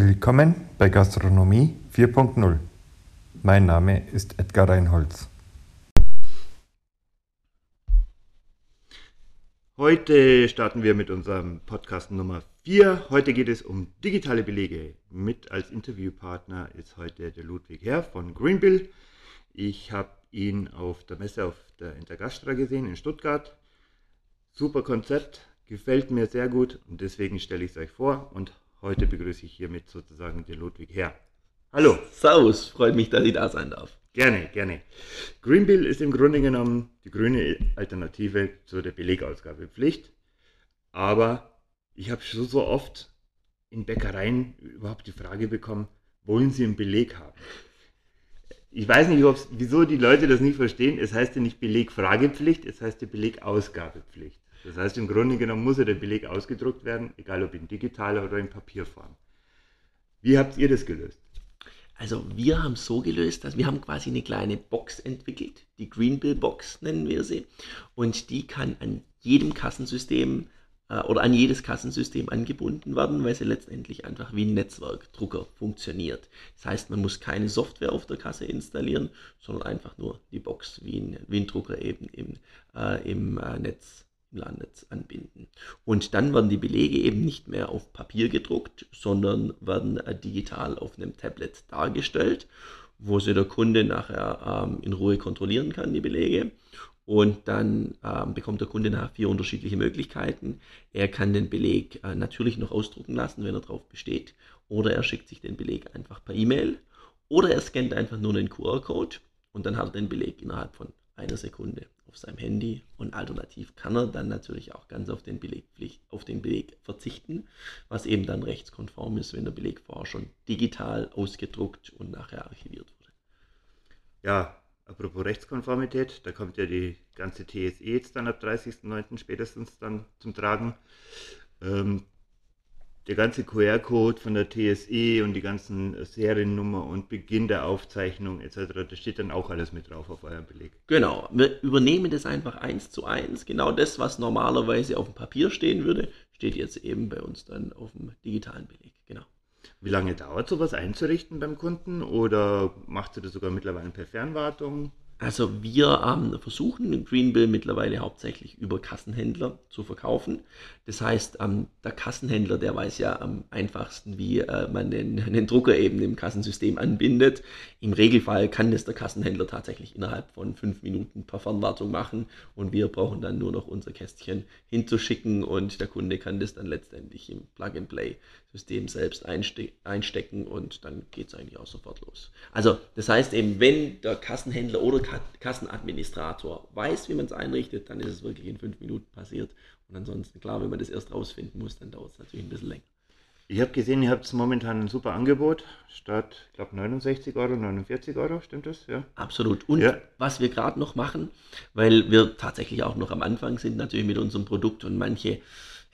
Willkommen bei Gastronomie 4.0. Mein Name ist Edgar Reinholz. Heute starten wir mit unserem Podcast Nummer 4. Heute geht es um digitale Belege. Mit als Interviewpartner ist heute der Ludwig Herr von Greenbill. Ich habe ihn auf der Messe auf der Intergastra gesehen in Stuttgart. Super Konzept, gefällt mir sehr gut und deswegen stelle ich es euch vor und heute begrüße ich hiermit sozusagen den Ludwig Herr. Hallo. Servus, freut mich, dass ich da sein darf. Gerne, gerne. Greenbill ist im Grunde genommen die grüne Alternative zu der Belegausgabepflicht. Aber ich habe schon so oft in Bäckereien überhaupt die Frage bekommen, wollen Sie einen Beleg haben? Ich weiß nicht, wieso die Leute das nicht verstehen. Es heißt ja nicht Belegfragepflicht, es heißt ja Belegausgabepflicht. Das heißt, im Grunde genommen muss ja der Beleg ausgedruckt werden, egal ob in digitaler oder in Papierform. Wie habt ihr das gelöst? Also wir haben so gelöst, dass wir haben quasi eine kleine Box entwickelt, die Greenbill Box nennen wir sie, und die kann an jedem Kassensystem äh, oder an jedes Kassensystem angebunden werden, weil sie letztendlich einfach wie ein Netzwerkdrucker funktioniert. Das heißt, man muss keine Software auf der Kasse installieren, sondern einfach nur die Box wie ein, wie ein Drucker eben im, äh, im äh, Netz im Landnetz anbinden. Und dann werden die Belege eben nicht mehr auf Papier gedruckt, sondern werden äh, digital auf einem Tablet dargestellt, wo sie der Kunde nachher ähm, in Ruhe kontrollieren kann, die Belege. Und dann ähm, bekommt der Kunde nachher vier unterschiedliche Möglichkeiten. Er kann den Beleg äh, natürlich noch ausdrucken lassen, wenn er darauf besteht. Oder er schickt sich den Beleg einfach per E-Mail. Oder er scannt einfach nur den QR-Code und dann hat er den Beleg innerhalb von einer Sekunde auf seinem Handy und alternativ kann er dann natürlich auch ganz auf den, Belegpflicht, auf den Beleg verzichten, was eben dann rechtskonform ist, wenn der Beleg vorher schon digital ausgedruckt und nachher archiviert wurde. Ja, apropos Rechtskonformität, da kommt ja die ganze TSE jetzt dann ab 30.09. spätestens dann zum Tragen. Ähm, der ganze QR-Code von der TSE und die ganzen Seriennummer und Beginn der Aufzeichnung etc., das steht dann auch alles mit drauf auf eurem Beleg. Genau, wir übernehmen das einfach eins zu eins. Genau das, was normalerweise auf dem Papier stehen würde, steht jetzt eben bei uns dann auf dem digitalen Beleg. Genau. Wie lange dauert sowas einzurichten beim Kunden oder macht ihr das sogar mittlerweile per Fernwartung? Also wir ähm, versuchen Greenbill mittlerweile hauptsächlich über Kassenhändler zu verkaufen. Das heißt, ähm, der Kassenhändler, der weiß ja am einfachsten, wie äh, man den, den, Drucker eben im Kassensystem anbindet. Im Regelfall kann das der Kassenhändler tatsächlich innerhalb von fünf Minuten per Fernwartung machen und wir brauchen dann nur noch unser Kästchen hinzuschicken und der Kunde kann das dann letztendlich im Plug-and-Play-System selbst einste einstecken und dann geht es eigentlich auch sofort los. Also das heißt eben, wenn der Kassenhändler oder Kassenadministrator weiß, wie man es einrichtet, dann ist es wirklich in fünf Minuten passiert. Und ansonsten, klar, wenn man das erst rausfinden muss, dann dauert es natürlich ein bisschen länger. Ich habe gesehen, ihr habt momentan ein super Angebot. Statt, ich glaube, 69 Euro, 49 Euro, stimmt das? Ja. Absolut. Und ja. was wir gerade noch machen, weil wir tatsächlich auch noch am Anfang sind, natürlich mit unserem Produkt und manche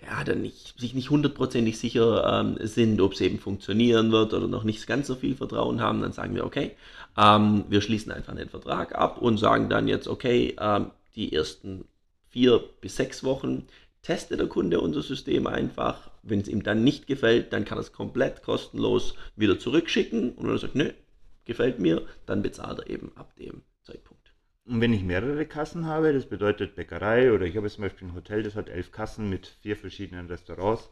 ja, dann nicht, sich nicht hundertprozentig sicher ähm, sind, ob es eben funktionieren wird oder noch nicht ganz so viel Vertrauen haben, dann sagen wir, okay, ähm, wir schließen einfach den Vertrag ab und sagen dann jetzt, okay, ähm, die ersten vier bis sechs Wochen testet der Kunde unser System einfach. Wenn es ihm dann nicht gefällt, dann kann er es komplett kostenlos wieder zurückschicken. Und wenn er sagt, nö, gefällt mir, dann bezahlt er eben ab dem Zeitpunkt. Und wenn ich mehrere Kassen habe, das bedeutet Bäckerei oder ich habe zum Beispiel ein Hotel, das hat elf Kassen mit vier verschiedenen Restaurants,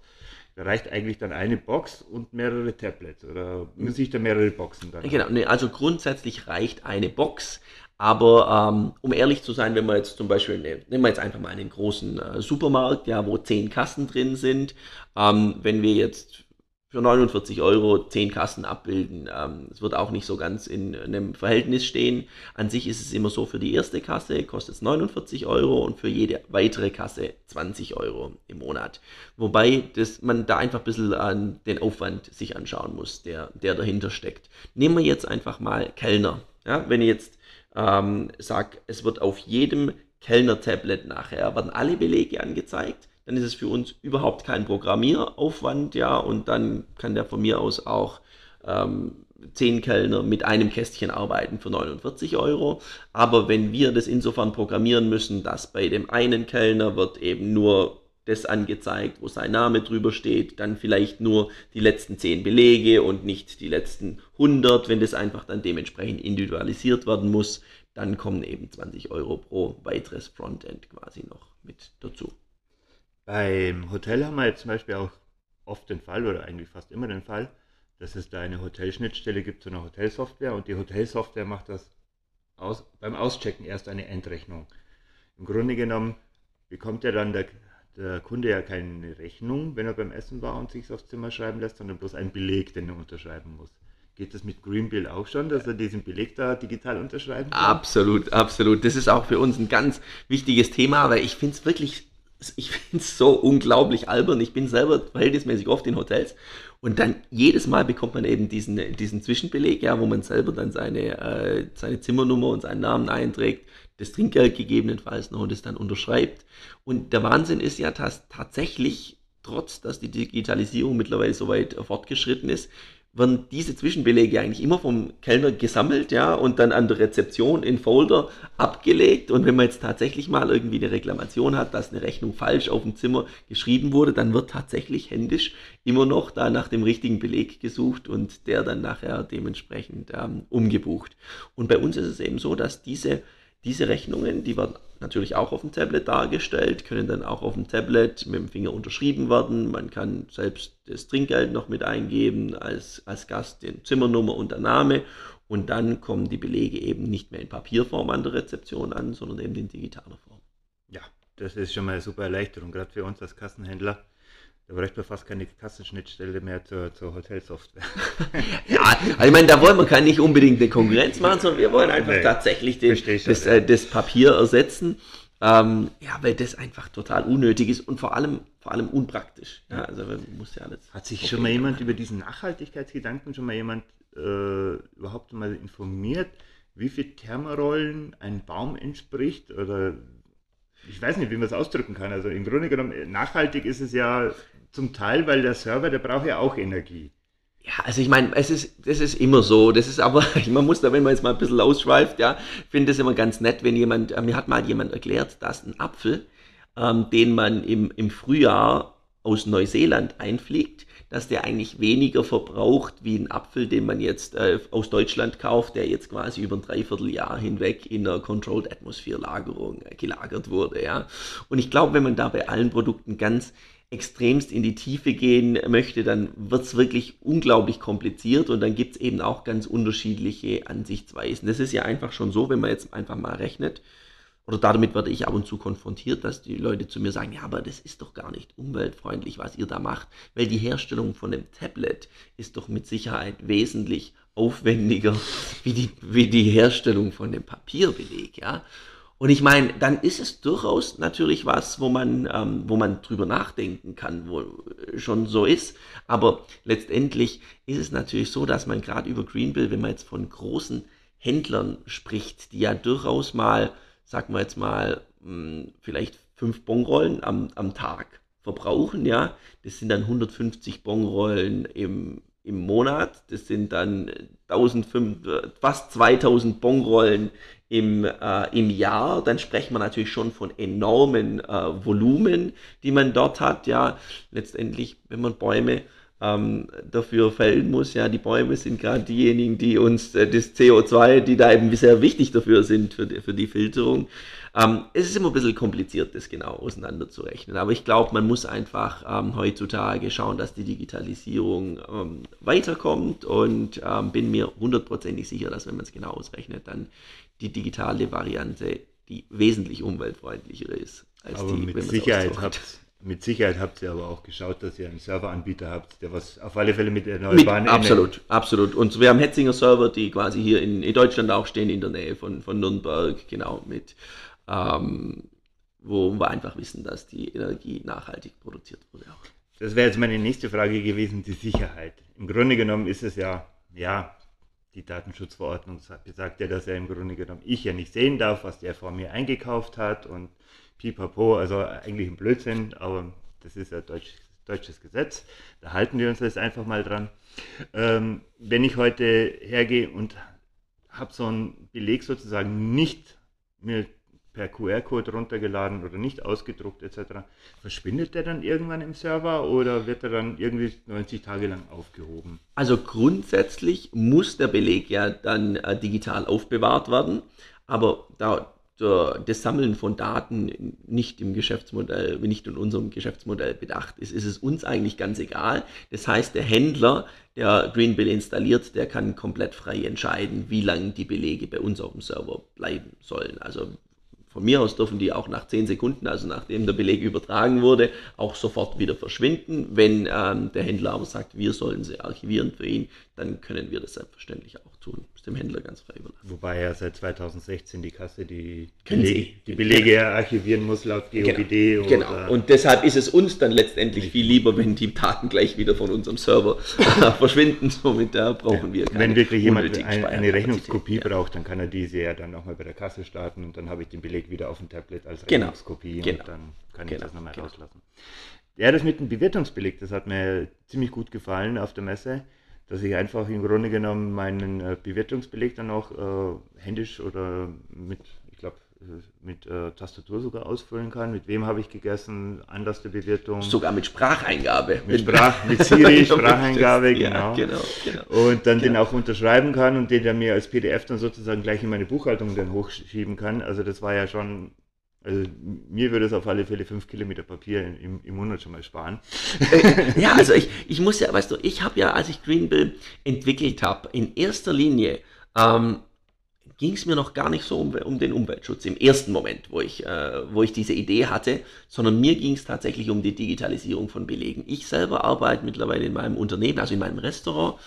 da reicht eigentlich dann eine Box und mehrere Tablets oder muss ich da mehrere Boxen dann? Genau, nee, also grundsätzlich reicht eine Box, aber ähm, um ehrlich zu sein, wenn wir jetzt zum Beispiel, ne, nehmen wir jetzt einfach mal einen großen äh, Supermarkt, ja, wo zehn Kassen drin sind, ähm, wenn wir jetzt für 49 Euro 10 Kassen abbilden. Ähm, es wird auch nicht so ganz in einem Verhältnis stehen. An sich ist es immer so, für die erste Kasse kostet es 49 Euro und für jede weitere Kasse 20 Euro im Monat. Wobei das, man da einfach ein bisschen an den Aufwand sich anschauen muss, der, der dahinter steckt. Nehmen wir jetzt einfach mal Kellner. Ja, wenn ich jetzt ähm, sage, es wird auf jedem Kellner-Tablet nachher, werden alle Belege angezeigt dann ist es für uns überhaupt kein Programmieraufwand, ja, und dann kann der von mir aus auch ähm, zehn Kellner mit einem Kästchen arbeiten für 49 Euro. Aber wenn wir das insofern programmieren müssen, dass bei dem einen Kellner wird eben nur das angezeigt, wo sein Name drüber steht, dann vielleicht nur die letzten 10 Belege und nicht die letzten 100, wenn das einfach dann dementsprechend individualisiert werden muss, dann kommen eben 20 Euro pro weiteres Frontend quasi noch mit dazu. Beim Hotel haben wir jetzt zum Beispiel auch oft den Fall oder eigentlich fast immer den Fall, dass es da eine Hotelschnittstelle gibt zu einer Hotelsoftware und die Hotelsoftware macht das aus, beim Auschecken erst eine Endrechnung. Im Grunde genommen bekommt ja dann der, der Kunde ja keine Rechnung, wenn er beim Essen war und sich aufs Zimmer schreiben lässt, sondern bloß einen Beleg, den er unterschreiben muss. Geht das mit Greenbill auch schon, dass er diesen Beleg da digital unterschreiben kann? Absolut, absolut. Das ist auch für uns ein ganz wichtiges Thema, weil ich finde es wirklich, ich finde es so unglaublich albern. Ich bin selber verhältnismäßig oft in Hotels und dann jedes Mal bekommt man eben diesen, diesen Zwischenbeleg, ja, wo man selber dann seine, äh, seine Zimmernummer und seinen Namen einträgt, das Trinkgeld gegebenenfalls noch und es dann unterschreibt. Und der Wahnsinn ist ja, dass tatsächlich, trotz dass die Digitalisierung mittlerweile so weit fortgeschritten ist, werden diese Zwischenbelege eigentlich immer vom Kellner gesammelt, ja, und dann an der Rezeption in Folder abgelegt. Und wenn man jetzt tatsächlich mal irgendwie eine Reklamation hat, dass eine Rechnung falsch auf dem Zimmer geschrieben wurde, dann wird tatsächlich händisch immer noch da nach dem richtigen Beleg gesucht und der dann nachher dementsprechend ähm, umgebucht. Und bei uns ist es eben so, dass diese diese Rechnungen, die werden natürlich auch auf dem Tablet dargestellt, können dann auch auf dem Tablet mit dem Finger unterschrieben werden. Man kann selbst das Trinkgeld noch mit eingeben, als, als Gast den Zimmernummer und der Name. Und dann kommen die Belege eben nicht mehr in Papierform an der Rezeption an, sondern eben in digitaler Form. Ja, das ist schon mal eine super Erleichterung, gerade für uns als Kassenhändler. Da bräuchte man fast keine Kassenschnittstelle mehr zur, zur Hotelsoftware. ja, also ich meine, da wollen wir kann nicht unbedingt eine Konkurrenz machen, sondern wir wollen einfach nee, tatsächlich den, das, äh, das, Papier ersetzen. Ähm, ja, weil das einfach total unnötig ist und vor allem, vor allem unpraktisch. Ja, also muss ja alles. Hat sich schon mal jemand über diesen Nachhaltigkeitsgedanken schon mal jemand äh, überhaupt mal informiert, wie viel Thermarollen ein Baum entspricht oder ich weiß nicht, wie man es ausdrücken kann. Also im Grunde genommen, nachhaltig ist es ja zum Teil, weil der Server, der braucht ja auch Energie. Ja, also ich meine, es ist, das ist immer so. Das ist aber, man muss da, wenn man jetzt mal ein bisschen ausschweift, ja, finde es immer ganz nett, wenn jemand, äh, mir hat mal jemand erklärt, dass ein Apfel, ähm, den man im, im Frühjahr aus Neuseeland einfliegt, dass der eigentlich weniger verbraucht wie ein Apfel, den man jetzt äh, aus Deutschland kauft, der jetzt quasi über ein Dreivierteljahr hinweg in einer Controlled Atmosphere Lagerung äh, gelagert wurde. Ja. Und ich glaube, wenn man da bei allen Produkten ganz extremst in die Tiefe gehen möchte, dann wird es wirklich unglaublich kompliziert und dann gibt es eben auch ganz unterschiedliche Ansichtsweisen. Das ist ja einfach schon so, wenn man jetzt einfach mal rechnet, oder damit werde ich ab und zu konfrontiert, dass die Leute zu mir sagen, ja, aber das ist doch gar nicht umweltfreundlich, was ihr da macht, weil die Herstellung von dem Tablet ist doch mit Sicherheit wesentlich aufwendiger wie die, wie die Herstellung von dem Papierbeleg, ja. Und ich meine, dann ist es durchaus natürlich was, wo man, ähm, wo man drüber nachdenken kann, wo schon so ist. Aber letztendlich ist es natürlich so, dass man gerade über Greenbill, wenn man jetzt von großen Händlern spricht, die ja durchaus mal, sagen wir jetzt mal, hm, vielleicht fünf Bonrollen am, am Tag verbrauchen, ja. Das sind dann 150 Bonrollen im, im Monat. Das sind dann 1500, fast 2000 Bonrollen im, äh, im Jahr, dann sprechen wir natürlich schon von enormen äh, Volumen, die man dort hat. Ja, letztendlich, wenn man Bäume ähm, dafür fällen muss, ja, die Bäume sind gerade diejenigen, die uns äh, das CO2, die da eben sehr wichtig dafür sind, für die, für die Filterung. Ähm, es ist immer ein bisschen kompliziert, das genau auseinanderzurechnen. Aber ich glaube, man muss einfach ähm, heutzutage schauen, dass die Digitalisierung ähm, weiterkommt und ähm, bin mir hundertprozentig sicher, dass wenn man es genau ausrechnet, dann die digitale Variante die wesentlich umweltfreundlicher ist als aber die, mit Sicherheit habt mit Sicherheit habt ihr aber auch geschaut, dass ihr einen Serveranbieter habt, der was auf alle Fälle mit erneuerbaren Absolut, absolut. Und wir haben Hetzinger Server, die quasi hier in, in, Deutschland auch stehen, in der Nähe von, von Nürnberg, genau, mit, ähm, wo wir einfach wissen, dass die Energie nachhaltig produziert wurde. Auch. Das wäre jetzt meine nächste Frage gewesen, die Sicherheit. Im Grunde genommen ist es ja, ja, die Datenschutzverordnung besagt ja, dass er im Grunde genommen ich ja nicht sehen darf, was der vor mir eingekauft hat und pipapo, also eigentlich ein Blödsinn, aber das ist ja deutsch, deutsches Gesetz, da halten wir uns jetzt einfach mal dran. Ähm, wenn ich heute hergehe und habe so einen Beleg sozusagen nicht mir per QR-Code runtergeladen oder nicht ausgedruckt etc. Verschwindet der dann irgendwann im Server oder wird er dann irgendwie 90 Tage lang aufgehoben? Also grundsätzlich muss der Beleg ja dann äh, digital aufbewahrt werden, aber da das Sammeln von Daten nicht im Geschäftsmodell, nicht in unserem Geschäftsmodell bedacht ist, ist es uns eigentlich ganz egal. Das heißt, der Händler, der Greenbill installiert, der kann komplett frei entscheiden, wie lange die Belege bei uns auf dem Server bleiben sollen. Also von mir aus dürfen die auch nach 10 Sekunden, also nachdem der Beleg übertragen wurde, auch sofort wieder verschwinden. Wenn ähm, der Händler aber sagt, wir sollen sie archivieren für ihn, dann können wir das selbstverständlich auch tun. Ist dem Händler ganz frei überlassen. Wobei ja seit 2016 die Kasse die, Belege, die Belege ja. archivieren muss laut GOBD. Genau. genau. Und deshalb ist es uns dann letztendlich viel lieber, wenn die Daten gleich wieder von unserem Server verschwinden. Somit da brauchen wir keine Wenn wirklich jemand ein, eine Rechnungskopie braucht, dann kann er diese ja dann nochmal bei der Kasse starten und dann habe ich den Beleg wieder auf dem Tablet als genau. Rechnungskopie genau. und dann kann genau. ich das nochmal genau. rauslassen. Ja, das mit dem Bewertungsbeleg, das hat mir ziemlich gut gefallen auf der Messe dass ich einfach im Grunde genommen meinen äh, Bewertungsbeleg dann auch äh, händisch oder mit, ich glaube, mit äh, Tastatur sogar ausfüllen kann. Mit wem habe ich gegessen, Anlass der Bewertung. Sogar mit Spracheingabe. Mit, Sprach, mit Siri, Spracheingabe, genau. Ja, genau, genau. Und dann genau. den auch unterschreiben kann und den dann mir als PDF dann sozusagen gleich in meine Buchhaltung dann hochschieben kann. Also das war ja schon also mir würde es auf alle Fälle fünf Kilometer Papier im, im Monat schon mal sparen. Äh, ja, also ich, ich muss ja, weißt du, ich habe ja, als ich Greenbill entwickelt habe, in erster Linie ähm, ging es mir noch gar nicht so um, um, den Umweltschutz im ersten Moment, wo ich, äh, wo ich diese Idee hatte, sondern mir ging es tatsächlich um die Digitalisierung von Belegen. Ich selber arbeite mittlerweile in meinem Unternehmen, also in meinem Restaurant,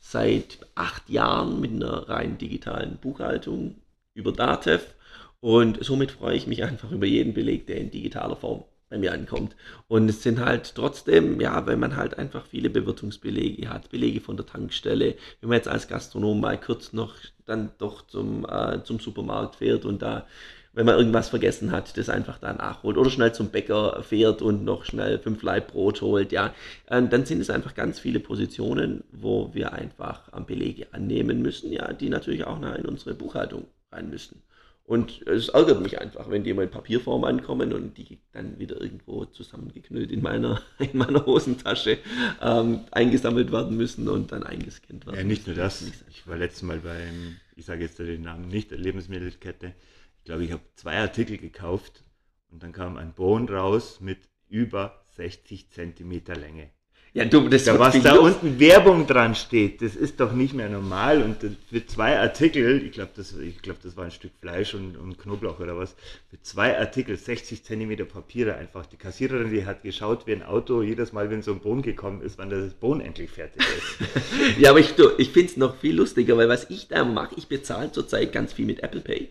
seit acht Jahren mit einer rein digitalen Buchhaltung über Datev und somit freue ich mich einfach über jeden Beleg, der in digitaler Form bei mir ankommt. Und es sind halt trotzdem, ja, wenn man halt einfach viele Bewirtungsbelege hat, Belege von der Tankstelle, wenn man jetzt als Gastronom mal kurz noch dann doch zum, äh, zum Supermarkt fährt und da, wenn man irgendwas vergessen hat, das einfach da nachholt oder schnell zum Bäcker fährt und noch schnell fünf Leib Brot holt, ja, äh, dann sind es einfach ganz viele Positionen, wo wir einfach Belege annehmen müssen, ja, die natürlich auch in unsere Buchhaltung rein müssen. Und es ärgert mich einfach, wenn die immer in Papierform ankommen und die dann wieder irgendwo zusammengeknüllt in meiner, in meiner Hosentasche ähm, eingesammelt werden müssen und dann eingescannt werden. Ja, nicht nur das. Ich war letztes Mal beim, ich sage jetzt den Namen nicht, der Lebensmittelkette. Ich glaube, ich habe zwei Artikel gekauft und dann kam ein Bohnen raus mit über 60 Zentimeter Länge. Ja, du, das da, was da unten Werbung dran steht, das ist doch nicht mehr normal. Und für zwei Artikel, ich glaube, das, glaub, das war ein Stück Fleisch und, und, Knoblauch oder was, für zwei Artikel 60 Zentimeter Papiere einfach. Die Kassiererin, die hat geschaut wie ein Auto, jedes Mal, wenn so ein Bohnen gekommen ist, wann das Bohnen endlich fertig ist. ja, aber ich, ich finde es noch viel lustiger, weil was ich da mache, ich bezahle zurzeit ganz viel mit Apple Pay.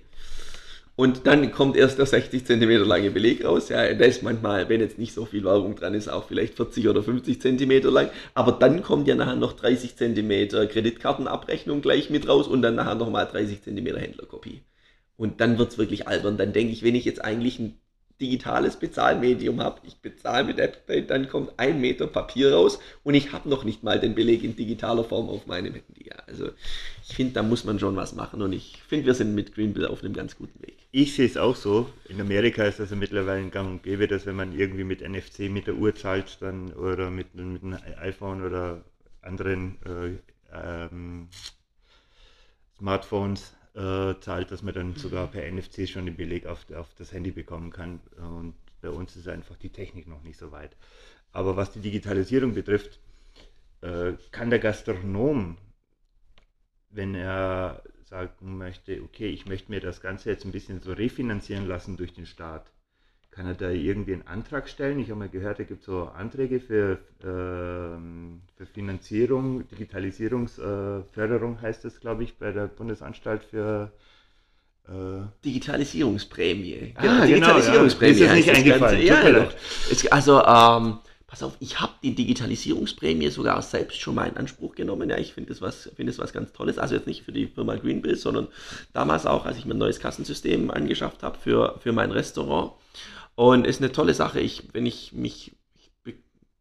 Und dann kommt erst der 60 cm lange Beleg raus. Ja, der ist manchmal, wenn jetzt nicht so viel Werbung dran ist, auch vielleicht 40 oder 50 cm lang. Aber dann kommt ja nachher noch 30 cm Kreditkartenabrechnung gleich mit raus und dann nachher nochmal 30 cm Händlerkopie. Und dann wird es wirklich albern. Dann denke ich, wenn ich jetzt eigentlich ein digitales Bezahlmedium habe, ich bezahle mit Apple Pay, dann kommt ein Meter Papier raus und ich habe noch nicht mal den Beleg in digitaler Form auf meinem Handy. Also ich finde, da muss man schon was machen und ich finde, wir sind mit Greenbill auf einem ganz guten Weg. Ich sehe es auch so. In Amerika ist das ja mittlerweile ein Gang und Gäbe, dass wenn man irgendwie mit NFC mit der Uhr zahlt dann oder mit, mit einem iPhone oder anderen äh, ähm, Smartphones äh, zahlt, dass man dann sogar per NFC schon den Beleg auf, auf das Handy bekommen kann. Und bei uns ist einfach die Technik noch nicht so weit. Aber was die Digitalisierung betrifft, äh, kann der Gastronom, wenn er sagen möchte, okay, ich möchte mir das Ganze jetzt ein bisschen so refinanzieren lassen durch den Staat, kann er da irgendwie einen Antrag stellen? Ich habe mal gehört, da gibt es so Anträge für, ähm, für Finanzierung, Digitalisierungsförderung äh, heißt das, glaube ich, bei der Bundesanstalt für äh Digitalisierungsprämie. Ah, genau, Digitalisierungsprämie. Ja. Ist das nicht eingefallen? Ganze, ja, es, also, ähm, pass auf, ich habe die Digitalisierungsprämie sogar selbst schon mal in Anspruch genommen. Ja, ich finde das, was, find das was ganz Tolles. Also jetzt nicht für die Firma Greenbill, sondern damals auch, als ich mir ein neues Kassensystem angeschafft habe für, für mein Restaurant. Und ist eine tolle Sache. Ich, wenn ich mich, ich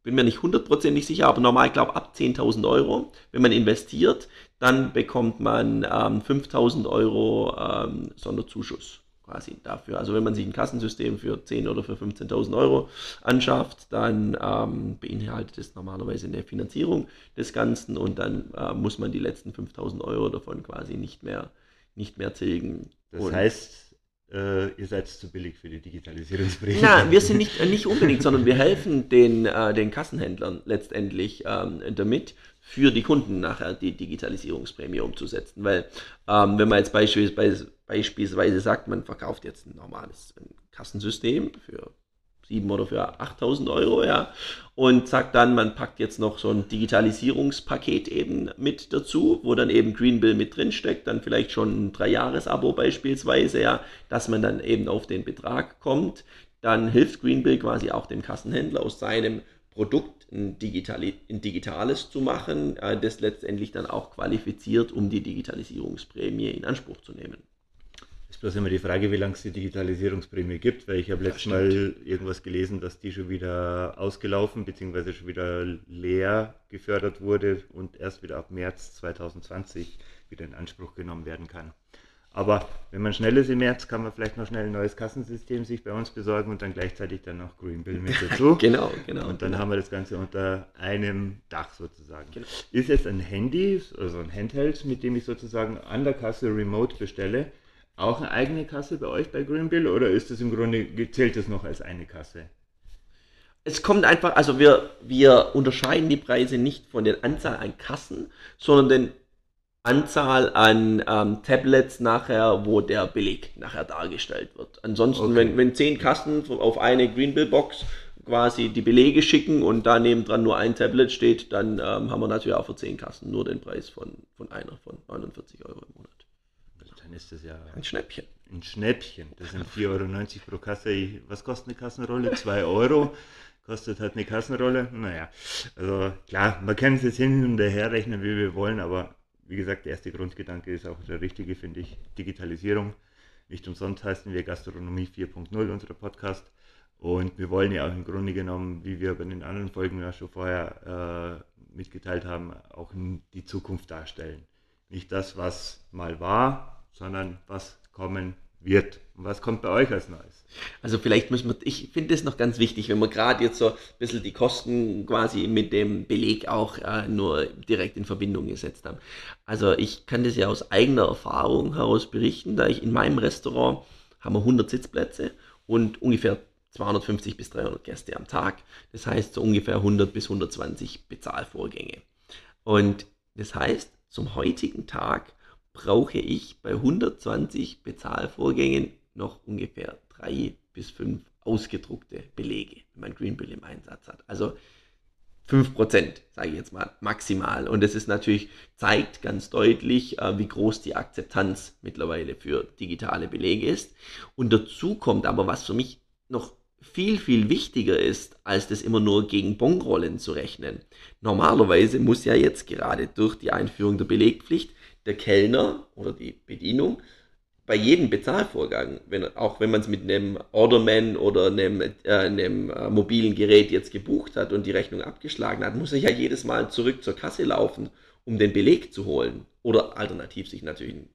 bin mir nicht hundertprozentig sicher, aber normal, ich glaube, ab 10.000 Euro, wenn man investiert, dann bekommt man ähm, 5.000 Euro ähm, Sonderzuschuss quasi dafür. Also wenn man sich ein Kassensystem für 10 oder für 15.000 Euro anschafft, dann ähm, beinhaltet es normalerweise eine Finanzierung des Ganzen und dann äh, muss man die letzten 5.000 Euro davon quasi nicht mehr, nicht mehr tilgen. Das und heißt, äh, ihr seid zu billig für die Digitalisierungsprämie. Na, wir sind nicht, äh, nicht unbedingt, sondern wir helfen den, äh, den Kassenhändlern letztendlich ähm, damit, für die Kunden nachher die Digitalisierungsprämie umzusetzen. Weil ähm, wenn man jetzt beispielsweise, beispielsweise sagt, man verkauft jetzt ein normales Kassensystem für 7 oder für 8000 Euro, ja, und sagt dann, man packt jetzt noch so ein Digitalisierungspaket eben mit dazu, wo dann eben Greenbill mit drin steckt, dann vielleicht schon ein Dreijahres-Abo beispielsweise, ja, dass man dann eben auf den Betrag kommt, dann hilft Greenbill quasi auch dem Kassenhändler aus seinem Produkt ein, Digitali ein digitales zu machen, äh, das letztendlich dann auch qualifiziert, um die Digitalisierungsprämie in Anspruch zu nehmen. Ist bloß immer die Frage, wie lange es die Digitalisierungsprämie gibt, weil ich habe letztes Mal irgendwas gelesen, dass die schon wieder ausgelaufen bzw. schon wieder leer gefördert wurde und erst wieder ab März 2020 wieder in Anspruch genommen werden kann. Aber wenn man schnell ist im März, kann man vielleicht noch schnell ein neues Kassensystem sich bei uns besorgen und dann gleichzeitig dann noch Greenbill mit dazu. genau, genau. Und dann genau. haben wir das Ganze unter einem Dach sozusagen. Genau. Ist jetzt ein Handy, also ein Handheld, mit dem ich sozusagen an der Kasse remote bestelle, auch eine eigene Kasse bei euch bei Greenbill oder ist das im Grunde, zählt das noch als eine Kasse? Es kommt einfach, also wir, wir unterscheiden die Preise nicht von der Anzahl an Kassen, sondern den Anzahl an ähm, Tablets nachher, wo der Beleg nachher dargestellt wird. Ansonsten, okay. wenn, wenn zehn Kassen auf eine Greenbill-Box quasi die Belege schicken und da nebendran nur ein Tablet steht, dann ähm, haben wir natürlich auch für zehn Kassen nur den Preis von, von einer von 49 Euro im Monat. Dann ist das ja ein Schnäppchen. Ein Schnäppchen. Das sind 4,90 Euro pro Kasse. Was kostet eine Kassenrolle? 2 Euro. Kostet halt eine Kassenrolle. Naja, also klar, man kann es jetzt hin und her rechnen, wie wir wollen, aber wie gesagt, der erste Grundgedanke ist auch der richtige, finde ich, Digitalisierung. Nicht umsonst heißen wir Gastronomie 4.0, unser Podcast. Und wir wollen ja auch im Grunde genommen, wie wir bei den anderen Folgen ja schon vorher äh, mitgeteilt haben, auch die Zukunft darstellen. Nicht das, was mal war, sondern was kommen wird. Was kommt bei euch als Neues? Also vielleicht müssen wir, ich finde es noch ganz wichtig, wenn wir gerade jetzt so ein bisschen die Kosten quasi mit dem Beleg auch äh, nur direkt in Verbindung gesetzt haben. Also ich kann das ja aus eigener Erfahrung heraus berichten, da ich in meinem Restaurant haben wir 100 Sitzplätze und ungefähr 250 bis 300 Gäste am Tag. Das heißt so ungefähr 100 bis 120 Bezahlvorgänge. Und das heißt, zum heutigen Tag brauche ich bei 120 Bezahlvorgängen noch ungefähr drei bis fünf ausgedruckte Belege, wenn man Greenbill im Einsatz hat. Also 5%, sage ich jetzt mal, maximal. Und das ist natürlich, zeigt ganz deutlich, äh, wie groß die Akzeptanz mittlerweile für digitale Belege ist. Und dazu kommt aber, was für mich noch viel, viel wichtiger ist, als das immer nur gegen Bonrollen zu rechnen. Normalerweise muss ja jetzt gerade durch die Einführung der Belegpflicht der Kellner oder die Bedienung bei jedem Bezahlvorgang, wenn, auch wenn man es mit einem Orderman oder einem, äh, einem äh, mobilen Gerät jetzt gebucht hat und die Rechnung abgeschlagen hat, muss er ja jedes Mal zurück zur Kasse laufen, um den Beleg zu holen. Oder alternativ sich natürlich einen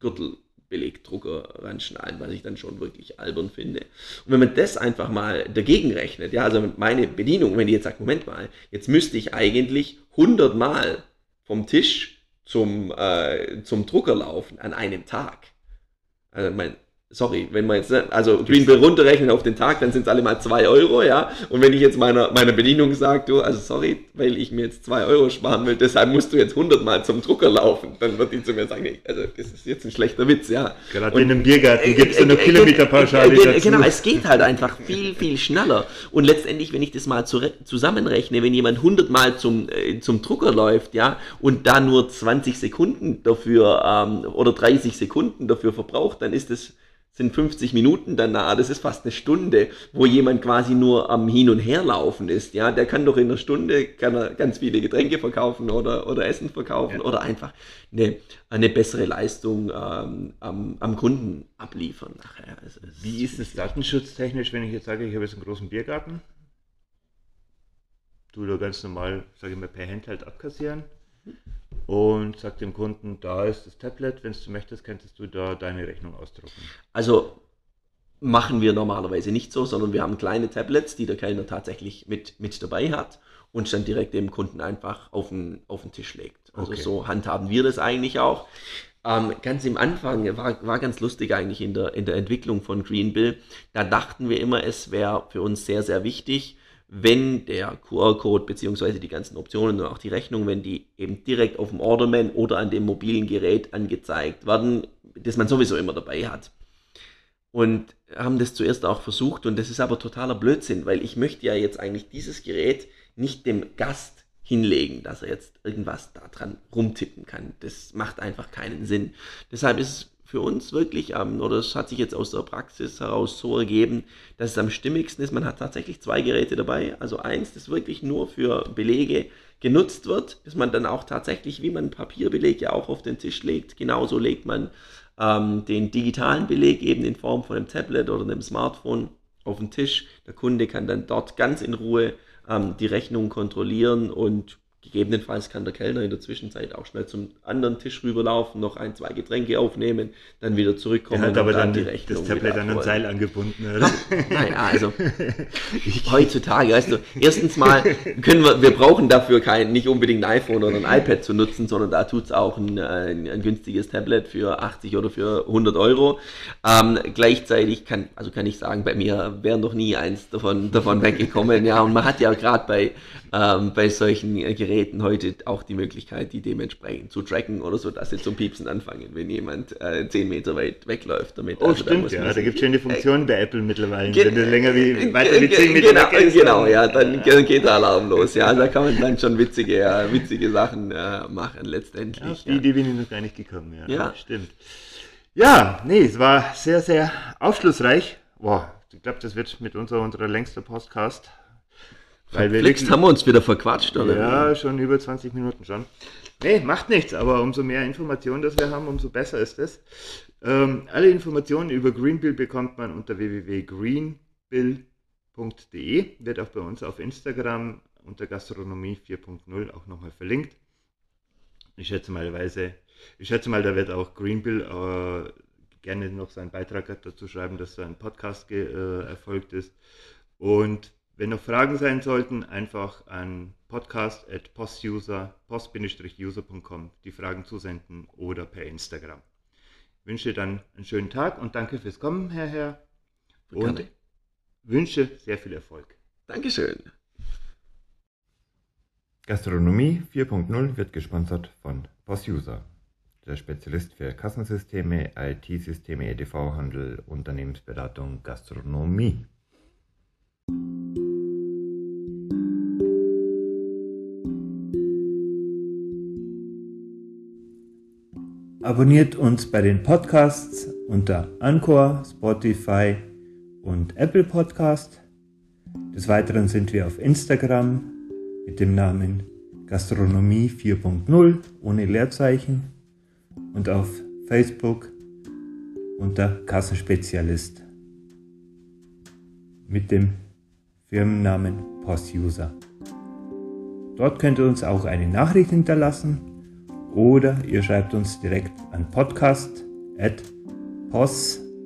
Gürtelbelegdrucker ranschneiden, was ich dann schon wirklich albern finde. Und wenn man das einfach mal dagegen rechnet, ja, also meine Bedienung, wenn die jetzt sagt, Moment mal, jetzt müsste ich eigentlich 100 Mal vom Tisch zum, äh, zum Drucker laufen an einem Tag. Also mein, sorry, wenn man jetzt, ne, also Greenbill runterrechnen auf den Tag, dann sind es alle mal 2 Euro, ja. Und wenn ich jetzt meiner, meiner Bedienung sage, du, also sorry, weil ich mir jetzt 2 Euro sparen will, deshalb musst du jetzt 100 Mal zum Drucker laufen, dann wird die zu mir sagen, nee, also das ist jetzt ein schlechter Witz, ja. Gerade Und, in einem Biergarten gibt es äh, eine äh, Kilometerpauschale äh, äh, Genau, es geht halt einfach viel, viel schneller. Und letztendlich, wenn ich das mal zu, zusammenrechne, wenn jemand 100 Mal zum, äh, zum Drucker läuft, ja, und da nur 20 Sekunden dafür ähm, oder 30 Sekunden dafür verbraucht, dann ist das sind 50 Minuten danach, das ist fast eine Stunde, wo jemand quasi nur am Hin- und Herlaufen ist. Ja, der kann doch in einer Stunde kann er ganz viele Getränke verkaufen oder, oder Essen verkaufen ja. oder einfach eine, eine bessere Leistung ähm, am, am Kunden abliefern nachher. Also Wie ist es datenschutztechnisch, wenn ich jetzt sage, ich habe jetzt einen großen Biergarten? Du da ganz normal, sage ich mal, per Handheld abkassieren und sagt dem Kunden, da ist das Tablet, wenn du möchtest, könntest du da deine Rechnung ausdrucken. Also machen wir normalerweise nicht so, sondern wir haben kleine Tablets, die der Kellner tatsächlich mit, mit dabei hat und dann direkt dem Kunden einfach auf den, auf den Tisch legt. Also okay. so handhaben wir das eigentlich auch. Ähm, ganz im Anfang war, war ganz lustig eigentlich in der, in der Entwicklung von Greenbill. Da dachten wir immer, es wäre für uns sehr, sehr wichtig, wenn der QR-Code bzw. die ganzen Optionen und auch die Rechnung, wenn die eben direkt auf dem Orderman oder an dem mobilen Gerät angezeigt werden, das man sowieso immer dabei hat. Und haben das zuerst auch versucht und das ist aber totaler Blödsinn, weil ich möchte ja jetzt eigentlich dieses Gerät nicht dem Gast hinlegen, dass er jetzt irgendwas daran rumtippen kann. Das macht einfach keinen Sinn. Deshalb ist es für uns wirklich, ähm, oder es hat sich jetzt aus der Praxis heraus so ergeben, dass es am stimmigsten ist. Man hat tatsächlich zwei Geräte dabei. Also eins, das wirklich nur für Belege genutzt wird, dass man dann auch tatsächlich, wie man Papierbeleg ja auch auf den Tisch legt, genauso legt man ähm, den digitalen Beleg eben in Form von einem Tablet oder einem Smartphone auf den Tisch. Der Kunde kann dann dort ganz in Ruhe ähm, die Rechnung kontrollieren und Gegebenenfalls kann der Kellner in der Zwischenzeit auch schnell zum anderen Tisch rüberlaufen, noch ein, zwei Getränke aufnehmen, dann wieder zurückkommen. Er hat aber dann, dann, die Rechnung das Tablet an ein Seil angebunden, oder? Naja, also heutzutage, weißt du, erstens mal können wir, wir brauchen dafür kein, nicht unbedingt ein iPhone oder ein iPad zu nutzen, sondern da tut es auch ein, ein, ein, günstiges Tablet für 80 oder für 100 Euro. Ähm, gleichzeitig kann, also kann ich sagen, bei mir wäre noch nie eins davon, davon weggekommen, ja, und man hat ja gerade bei, ähm, bei solchen Geräten Geräten heute auch die Möglichkeit, die dementsprechend zu tracken oder so, dass sie zum Piepsen anfangen, wenn jemand äh, 10 Meter weit wegläuft damit. Oh, also, stimmt, da ja, da gibt es schon eine Funktion äh, bei Apple mittlerweile, wenn du länger wie, weiter wie 10 Meter genau, weg ist. Genau, ja, dann, dann geht der Alarm los. Ja, da kann man dann schon witzige, äh, witzige Sachen äh, machen letztendlich. Ja, auf die ja. Idee bin ich noch gar nicht gekommen, ja. ja. Stimmt. Ja, nee, es war sehr, sehr aufschlussreich. Boah, ich glaube, das wird mit unserer, unserer längster Podcast. Weil wir wirklich, haben wir uns wieder verquatscht, oder? Ja, schon über 20 Minuten schon. Nee, macht nichts, aber umso mehr Informationen das wir haben, umso besser ist es. Ähm, alle Informationen über Greenbill bekommt man unter www.greenbill.de, wird auch bei uns auf Instagram unter Gastronomie 4.0 auch nochmal verlinkt. Ich schätze mal, Weise, ich schätze mal, da wird auch Greenbill äh, gerne noch seinen Beitrag dazu schreiben, dass so ein Podcast äh, erfolgt ist. Und wenn noch Fragen sein sollten, einfach an podcast.postuser, post-user.com die Fragen zusenden oder per Instagram. Ich wünsche dann einen schönen Tag und danke fürs Kommen, Herr Herr. Und wünsche sehr viel Erfolg. Dankeschön. Gastronomie 4.0 wird gesponsert von PostUser, der Spezialist für Kassensysteme, IT-Systeme, EDV-Handel, Unternehmensberatung, Gastronomie. Abonniert uns bei den Podcasts unter Anchor, Spotify und Apple Podcast. Des Weiteren sind wir auf Instagram mit dem Namen Gastronomie 4.0 ohne Leerzeichen und auf Facebook unter Kassenspezialist mit dem Firmennamen PostUser. Dort könnt ihr uns auch eine Nachricht hinterlassen oder ihr schreibt uns direkt an podcast at pos-user.com.